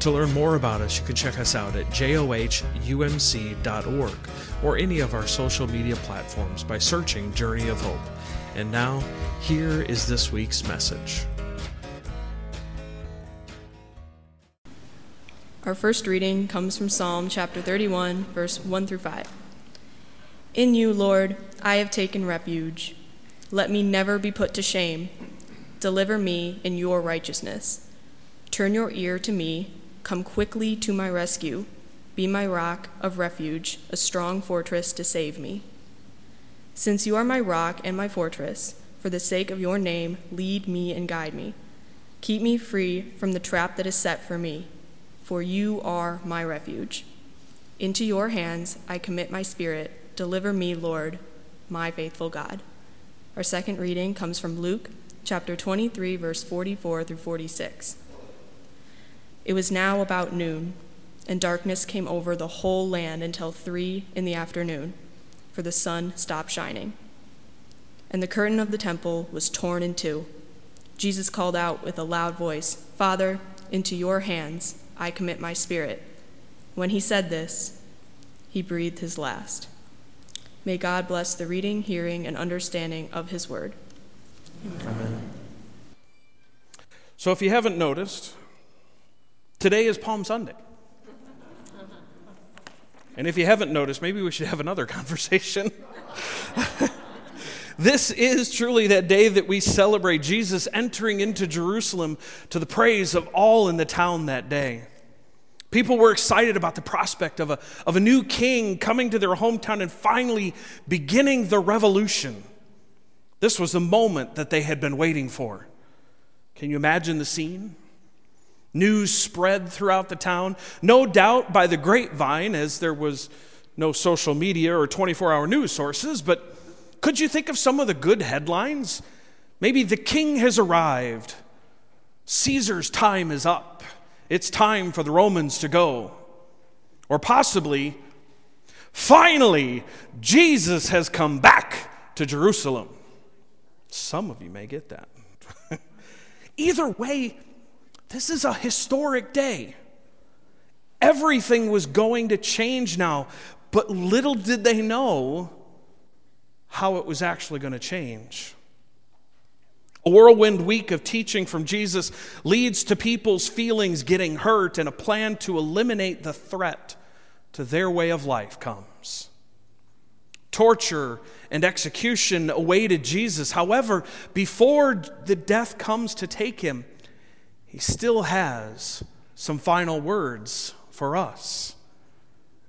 To learn more about us, you can check us out at johumc.org or any of our social media platforms by searching Journey of Hope. And now, here is this week's message. Our first reading comes from Psalm chapter 31, verse 1 through 5. In you, Lord, I have taken refuge. Let me never be put to shame. Deliver me in your righteousness. Turn your ear to me Come quickly to my rescue. Be my rock of refuge, a strong fortress to save me. Since you are my rock and my fortress, for the sake of your name, lead me and guide me. Keep me free from the trap that is set for me, for you are my refuge. Into your hands I commit my spirit. Deliver me, Lord, my faithful God. Our second reading comes from Luke chapter 23, verse 44 through 46. It was now about noon, and darkness came over the whole land until three in the afternoon, for the sun stopped shining. And the curtain of the temple was torn in two. Jesus called out with a loud voice, Father, into your hands I commit my spirit. When he said this, he breathed his last. May God bless the reading, hearing, and understanding of his word. Amen. Amen. So, if you haven't noticed, Today is Palm Sunday. And if you haven't noticed, maybe we should have another conversation. this is truly that day that we celebrate Jesus entering into Jerusalem to the praise of all in the town that day. People were excited about the prospect of a, of a new king coming to their hometown and finally beginning the revolution. This was the moment that they had been waiting for. Can you imagine the scene? News spread throughout the town, no doubt by the grapevine, as there was no social media or 24 hour news sources, but could you think of some of the good headlines? Maybe the king has arrived. Caesar's time is up. It's time for the Romans to go. Or possibly, finally, Jesus has come back to Jerusalem. Some of you may get that. Either way, this is a historic day. Everything was going to change now, but little did they know how it was actually going to change. A whirlwind week of teaching from Jesus leads to people's feelings getting hurt, and a plan to eliminate the threat to their way of life comes. Torture and execution awaited Jesus. However, before the death comes to take him, he still has some final words for us.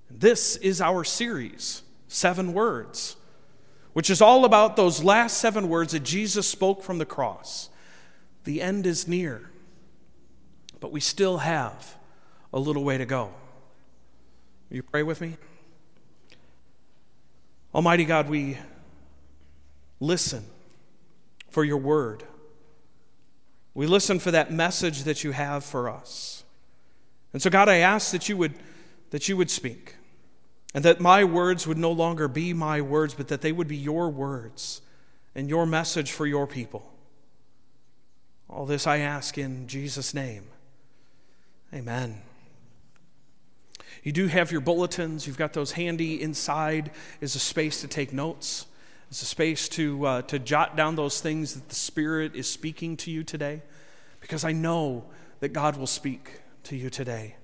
This is our series, Seven Words, which is all about those last seven words that Jesus spoke from the cross. The end is near, but we still have a little way to go. Will you pray with me? Almighty God, we listen for your word. We listen for that message that you have for us. And so, God, I ask that you would, that you would speak, and that my words would no longer be my words, but that they would be your words and your message for your people. All this I ask in Jesus' name. Amen. You do have your bulletins, you've got those handy. Inside is a space to take notes. It's a space to, uh, to jot down those things that the Spirit is speaking to you today, because I know that God will speak to you today.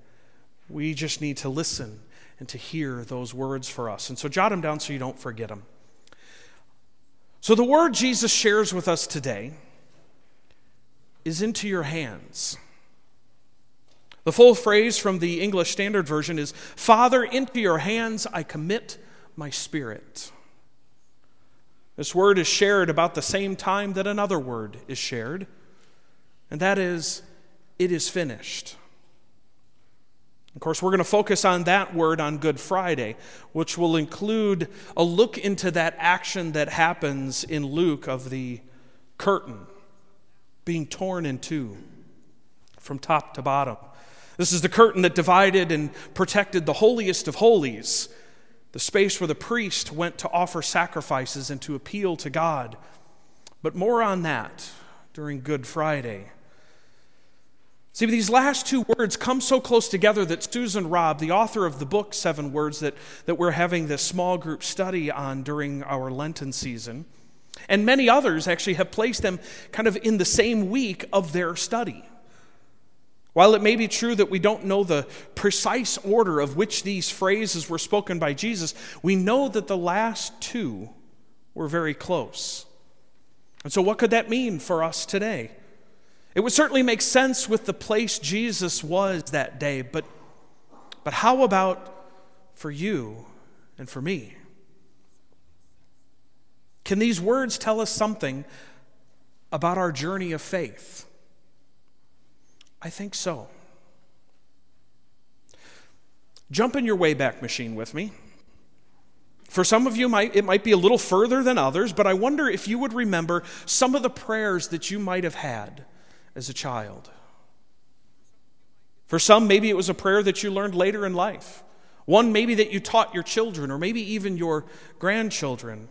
We just need to listen and to hear those words for us. And so jot them down so you don't forget them. So, the word Jesus shares with us today is into your hands. The full phrase from the English Standard Version is Father, into your hands I commit my spirit. This word is shared about the same time that another word is shared, and that is, it is finished. Of course, we're going to focus on that word on Good Friday, which will include a look into that action that happens in Luke of the curtain being torn in two from top to bottom. This is the curtain that divided and protected the holiest of holies, the space where the priest went to offer sacrifices and to appeal to God. But more on that during Good Friday. See, these last two words come so close together that Susan Robb, the author of the book Seven Words that, that we're having this small group study on during our Lenten season, and many others actually have placed them kind of in the same week of their study. While it may be true that we don't know the precise order of which these phrases were spoken by Jesus, we know that the last two were very close. And so, what could that mean for us today? It would certainly make sense with the place Jesus was that day, but, but how about for you and for me? Can these words tell us something about our journey of faith? I think so. Jump in your Wayback Machine with me. For some of you, it might be a little further than others, but I wonder if you would remember some of the prayers that you might have had as a child. For some, maybe it was a prayer that you learned later in life, one maybe that you taught your children or maybe even your grandchildren.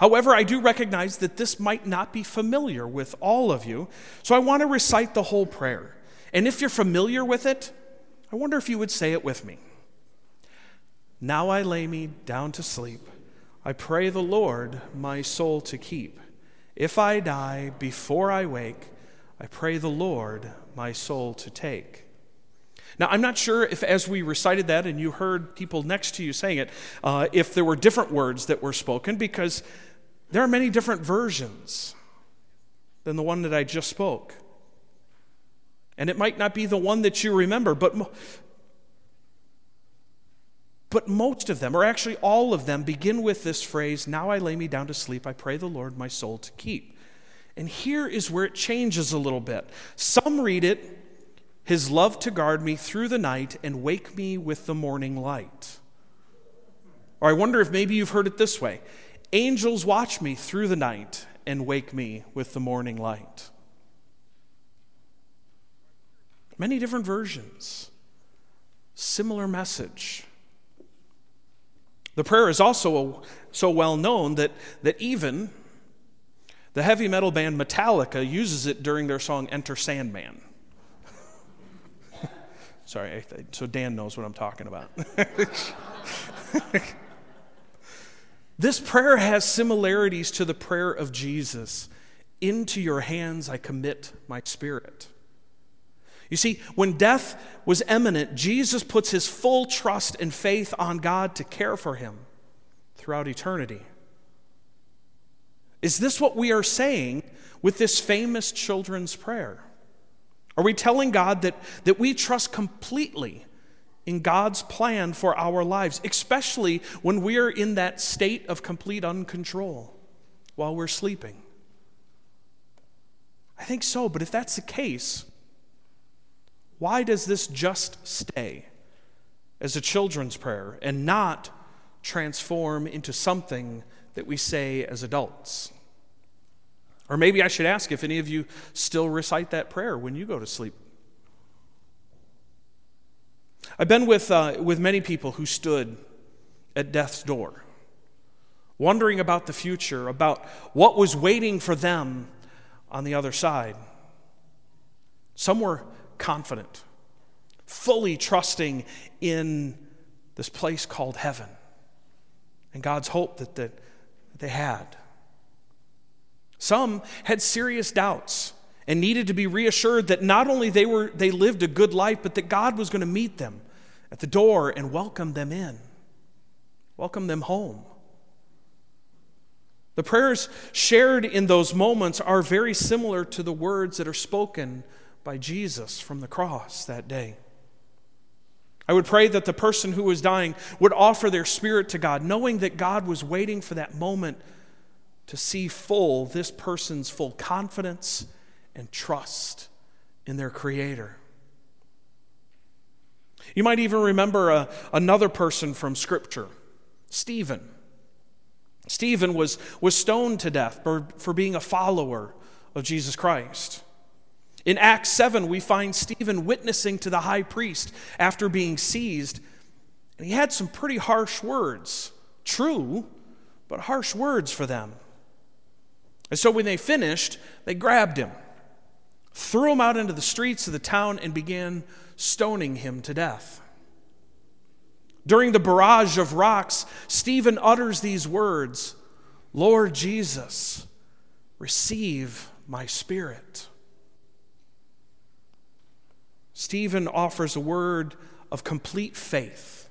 However, I do recognize that this might not be familiar with all of you, so I want to recite the whole prayer. And if you're familiar with it, I wonder if you would say it with me. Now I lay me down to sleep. I pray the Lord my soul to keep. If I die before I wake, I pray the Lord my soul to take. Now, I'm not sure if, as we recited that and you heard people next to you saying it, uh, if there were different words that were spoken, because there are many different versions than the one that I just spoke. And it might not be the one that you remember, but, but most of them, or actually all of them, begin with this phrase Now I lay me down to sleep, I pray the Lord my soul to keep. And here is where it changes a little bit. Some read it, His love to guard me through the night and wake me with the morning light. Or I wonder if maybe you've heard it this way Angels watch me through the night and wake me with the morning light. Many different versions, similar message. The prayer is also so well known that, that even the heavy metal band Metallica uses it during their song Enter Sandman. Sorry, so Dan knows what I'm talking about. this prayer has similarities to the prayer of Jesus Into your hands I commit my spirit. You see, when death was imminent, Jesus puts his full trust and faith on God to care for him throughout eternity. Is this what we are saying with this famous children's prayer? Are we telling God that, that we trust completely in God's plan for our lives, especially when we are in that state of complete uncontrol while we're sleeping? I think so, but if that's the case, why does this just stay as a children's prayer and not transform into something that we say as adults. Or maybe I should ask if any of you still recite that prayer when you go to sleep. I've been with, uh, with many people who stood at death's door, wondering about the future, about what was waiting for them on the other side. Some were confident, fully trusting in this place called heaven and God's hope that, that they had. Some had serious doubts and needed to be reassured that not only they, were, they lived a good life, but that God was going to meet them at the door and welcome them in, welcome them home. The prayers shared in those moments are very similar to the words that are spoken by Jesus from the cross that day. I would pray that the person who was dying would offer their spirit to God, knowing that God was waiting for that moment to see full this person's full confidence and trust in their Creator. You might even remember a, another person from Scripture, Stephen. Stephen was, was stoned to death for, for being a follower of Jesus Christ. In Acts 7, we find Stephen witnessing to the high priest after being seized, and he had some pretty harsh words. True, but harsh words for them. And so when they finished, they grabbed him, threw him out into the streets of the town, and began stoning him to death. During the barrage of rocks, Stephen utters these words Lord Jesus, receive my spirit. Stephen offers a word of complete faith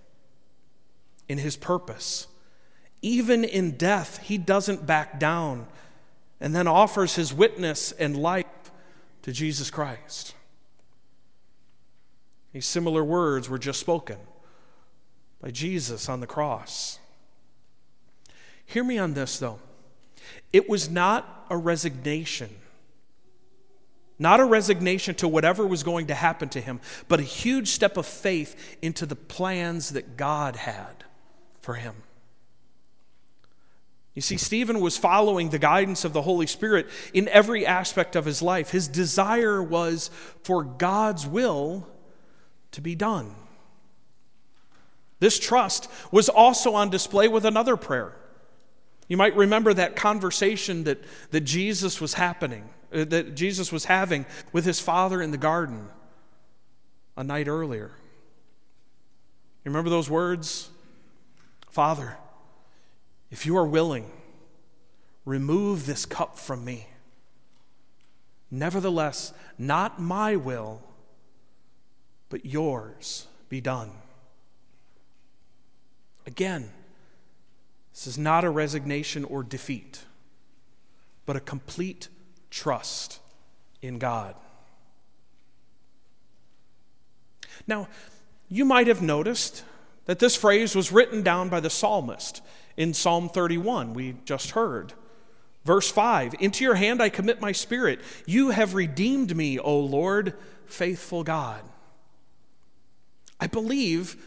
in his purpose. Even in death, he doesn't back down and then offers his witness and life to Jesus Christ. These similar words were just spoken by Jesus on the cross. Hear me on this, though. It was not a resignation not a resignation to whatever was going to happen to him, but a huge step of faith into the plans that God had for him. You see, Stephen was following the guidance of the Holy Spirit in every aspect of his life. His desire was for God's will to be done. This trust was also on display with another prayer. You might remember that conversation that, that Jesus was happening uh, that Jesus was having with his father in the garden a night earlier. You remember those words? Father, if you are willing, remove this cup from me. Nevertheless, not my will, but yours be done. Again, this is not a resignation or defeat, but a complete trust in God. Now, you might have noticed that this phrase was written down by the psalmist in Psalm 31, we just heard. Verse 5 Into your hand I commit my spirit. You have redeemed me, O Lord, faithful God. I believe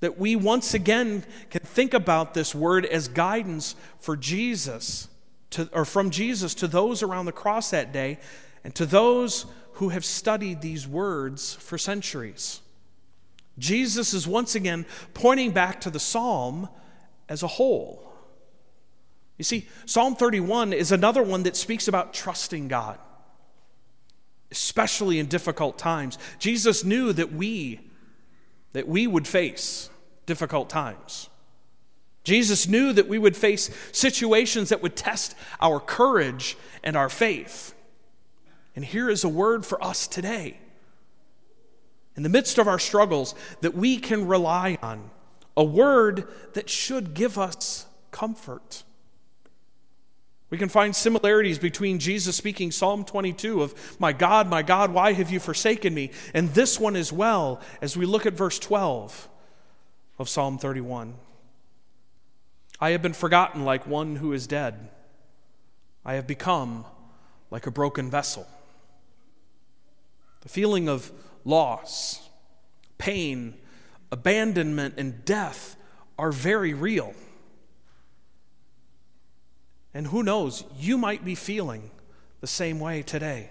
that we once again can think about this word as guidance for Jesus to, or from Jesus to those around the cross that day and to those who have studied these words for centuries. Jesus is once again pointing back to the psalm as a whole. You see, Psalm 31 is another one that speaks about trusting God, especially in difficult times. Jesus knew that we that we would face difficult times. Jesus knew that we would face situations that would test our courage and our faith. And here is a word for us today. In the midst of our struggles, that we can rely on a word that should give us comfort. We can find similarities between Jesus speaking Psalm 22 of, My God, my God, why have you forsaken me? And this one as well as we look at verse 12 of Psalm 31. I have been forgotten like one who is dead. I have become like a broken vessel. The feeling of loss, pain, abandonment, and death are very real. And who knows, you might be feeling the same way today.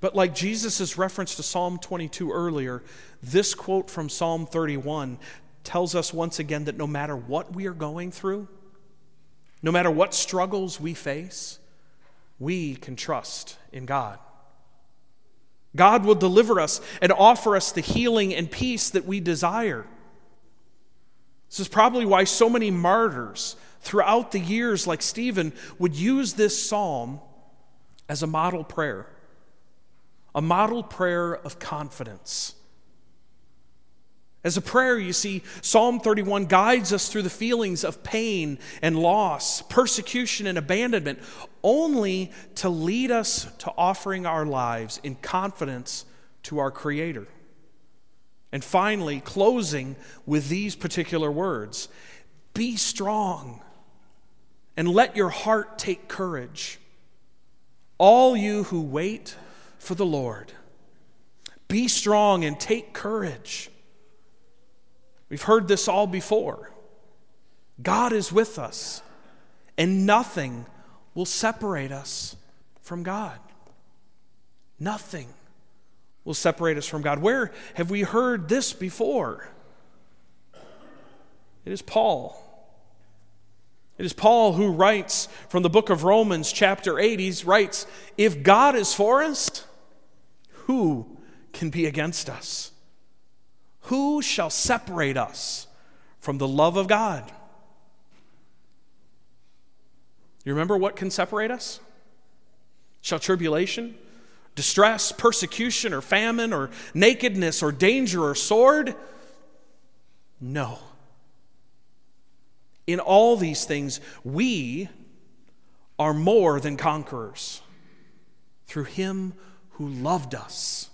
But like Jesus' reference to Psalm 22 earlier, this quote from Psalm 31 tells us once again that no matter what we are going through, no matter what struggles we face, we can trust in God. God will deliver us and offer us the healing and peace that we desire. This is probably why so many martyrs throughout the years, like Stephen, would use this psalm as a model prayer, a model prayer of confidence as a prayer, you see, Psalm 31 guides us through the feelings of pain and loss, persecution and abandonment, only to lead us to offering our lives in confidence to our Creator. And finally, closing with these particular words Be strong and let your heart take courage. All you who wait for the Lord. Be strong and take courage. We've heard this all before. God is with us, and nothing will separate us from God. Nothing will separate us from God. Where have we heard this before? It is Paul. It is Paul who writes from the book of Romans, chapter 8. He writes, If God is for us, who can be against us? Who shall separate us from the love of God? You remember what can separate us? Shall tribulation, distress, persecution, or famine, or nakedness, or danger, or sword? No. In all these things, we are more than conquerors through him who loved us.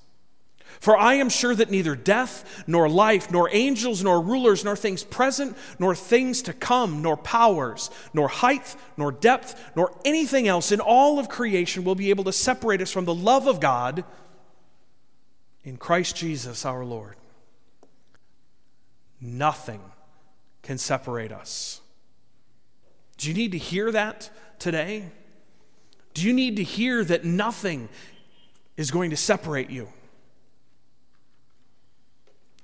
For I am sure that neither death, nor life, nor angels, nor rulers, nor things present, nor things to come, nor powers, nor height, nor depth, nor anything else in all of creation will be able to separate us from the love of God in Christ Jesus our Lord. Nothing can separate us. Do you need to hear that today? Do you need to hear that nothing is going to separate you?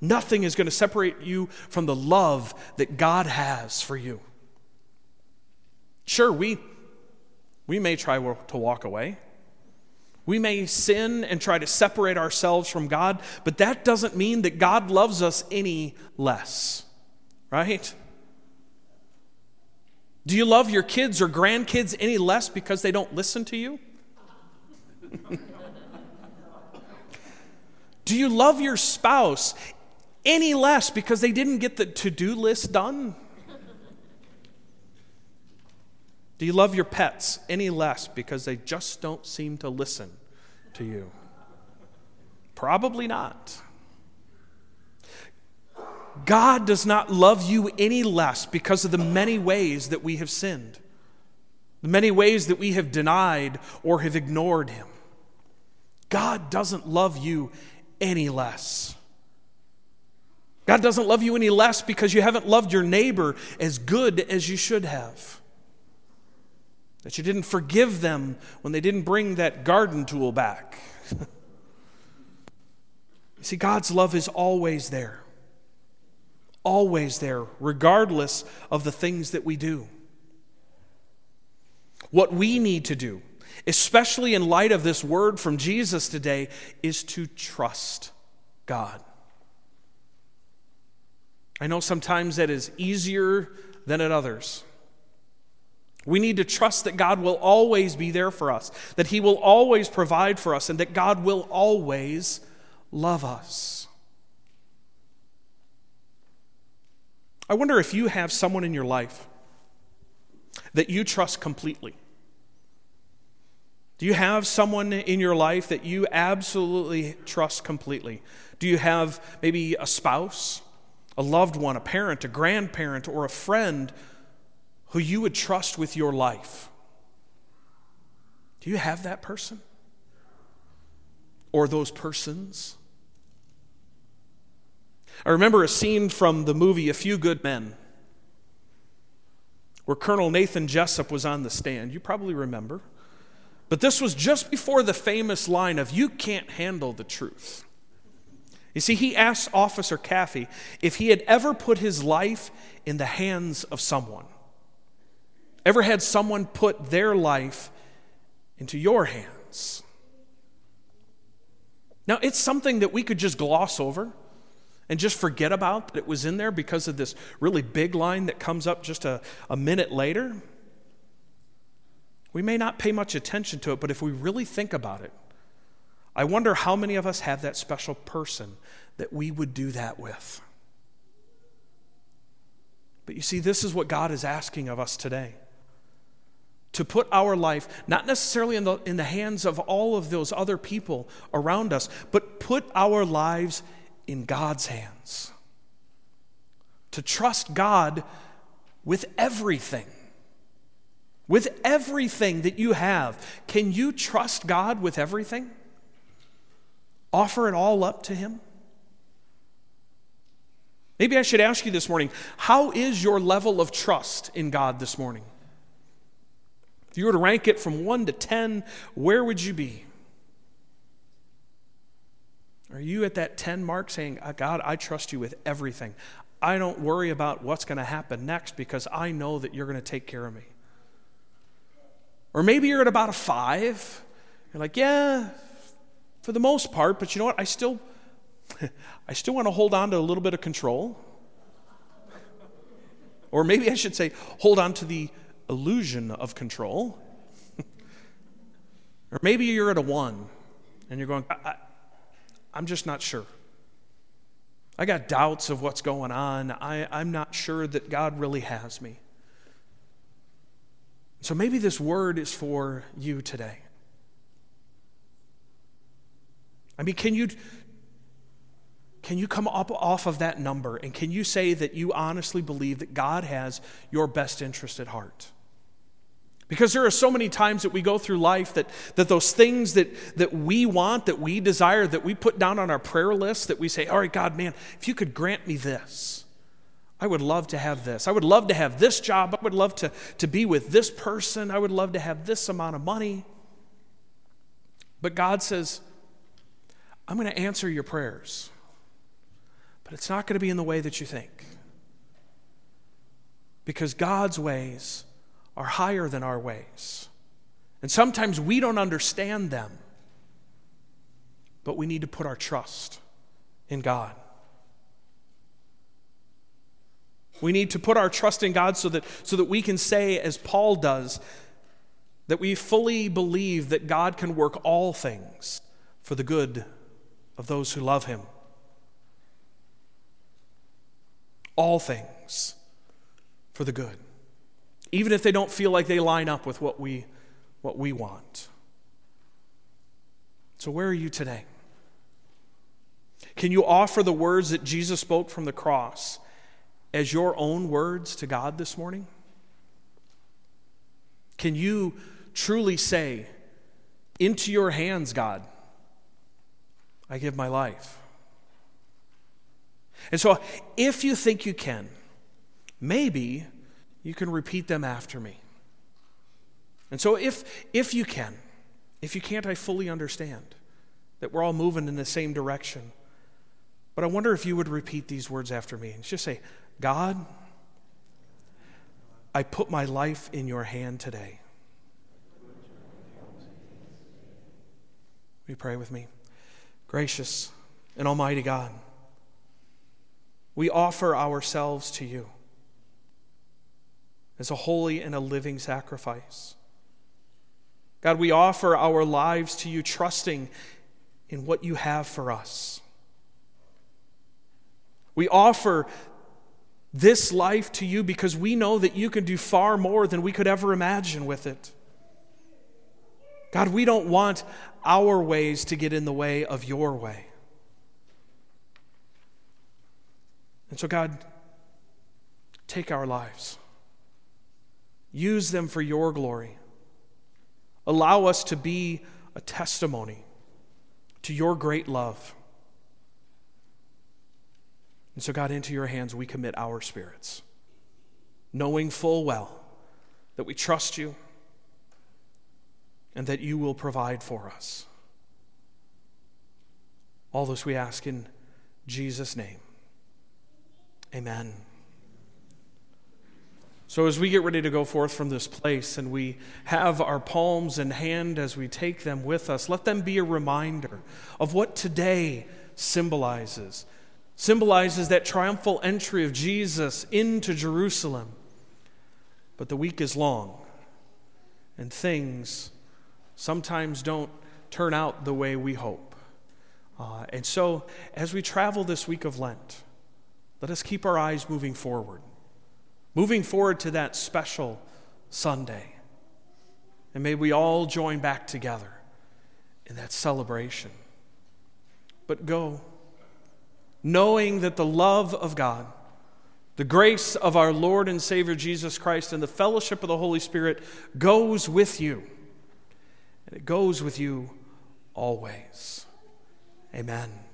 Nothing is going to separate you from the love that God has for you. Sure, we, we may try to walk away. We may sin and try to separate ourselves from God, but that doesn't mean that God loves us any less, right? Do you love your kids or grandkids any less because they don't listen to you? Do you love your spouse any less because they didn't get the to do list done? Do you love your pets any less because they just don't seem to listen to you? Probably not. God does not love you any less because of the many ways that we have sinned, the many ways that we have denied or have ignored Him. God doesn't love you any less. God doesn't love you any less because you haven't loved your neighbor as good as you should have. That you didn't forgive them when they didn't bring that garden tool back. see, God's love is always there always there, regardless of the things that we do. What we need to do, especially in light of this word from Jesus today, is to trust God. I know sometimes that is easier than at others. We need to trust that God will always be there for us, that He will always provide for us, and that God will always love us. I wonder if you have someone in your life that you trust completely. Do you have someone in your life that you absolutely trust completely? Do you have maybe a spouse, a loved one, a parent, a grandparent, or a friend who you would trust with your life? Do you have that person? Or those persons? I remember a scene from the movie A Few Good Men where Colonel Nathan Jessup was on the stand. You probably remember. But this was just before the famous line of, You can't handle the truth. You see, he asked Officer Kaffee if he had ever put his life in the hands of someone. Ever had someone put their life into your hands? Now, it's something that we could just gloss over and just forget about that it was in there because of this really big line that comes up just a, a minute later, we may not pay much attention to it, but if we really think about it, I wonder how many of us have that special person that we would do that with. But you see, this is what God is asking of us today to put our life not necessarily in the, in the hands of all of those other people around us, but put our lives in God's hands. To trust God with everything. With everything that you have. Can you trust God with everything? offer it all up to Him? Maybe I should ask you this morning how is your level of trust in God this morning? If you were to rank it from 1 to 10, where would you be? Are you at that 10 mark saying, uh, God, I trust you with everything? I don't worry about what's going to happen next because I know that you're going to take care of me. Or maybe you're at about a five. You're like, yeah, for the most part, but you know what? I still, I still want to hold on to a little bit of control. Or maybe I should say, hold on to the illusion of control. or maybe you're at a one and you're going, I, am just not sure. I got doubts of what's going on. I, I'm not sure that God really has me. So maybe this word is for you today. I mean, can you can you come up off of that number and can you say that you honestly believe that God has your best interest at heart? Because there are so many times that we go through life that, that those things that, that we want, that we desire, that we put down on our prayer list, that we say, All right, God, man, if you could grant me this, I would love to have this. I would love to have this job. I would love to, to be with this person. I would love to have this amount of money. But God says, I'm going to answer your prayers, but it's not going to be in the way that you think. Because God's ways are higher than our ways. And sometimes we don't understand them, but we need to put our trust in God. We need to put our trust in God so that, so that we can say, as Paul does, that we fully believe that God can work all things for the good of those who love Him. All things for the good even if they don't feel like they line up with what we, what we want. So, where are you today? Can you offer the words that Jesus spoke from the cross as your own words to God this morning? Can you truly say, Into your hands, God, I give my life? And so, if you think you can, maybe you can repeat them after me. And so, if, if you can, if you can't, I fully understand that we're all moving in the same direction. But I wonder if you would repeat these words after me and just say, God, I put my life in your hand today. Will you pray with me? Gracious and Almighty God, we offer ourselves to you as a holy and a living sacrifice. God, we offer our lives to you, trusting in what you have for us. We offer this life to you because we know that you can do far more than we could ever imagine with it. God, we don't want our ways to get in the way of your way. And so, God, take our lives. Use them for your glory. Allow us to be a testimony to your great love. And so, God, into your hands we commit our spirits, knowing full well that we trust you and that you will provide for us. All this we ask in Jesus' name. Amen. So, as we get ready to go forth from this place and we have our palms in hand as we take them with us, let them be a reminder of what today symbolizes. Symbolizes that triumphal entry of Jesus into Jerusalem. But the week is long, and things sometimes don't turn out the way we hope. Uh, and so, as we travel this week of Lent, let us keep our eyes moving forward moving forward to that special Sunday. And may we all join back together in that celebration. But go, knowing that the love of God, the grace of our Lord and Savior Jesus Christ, and the fellowship of the Holy Spirit goes with you. And it goes with you always. Amen.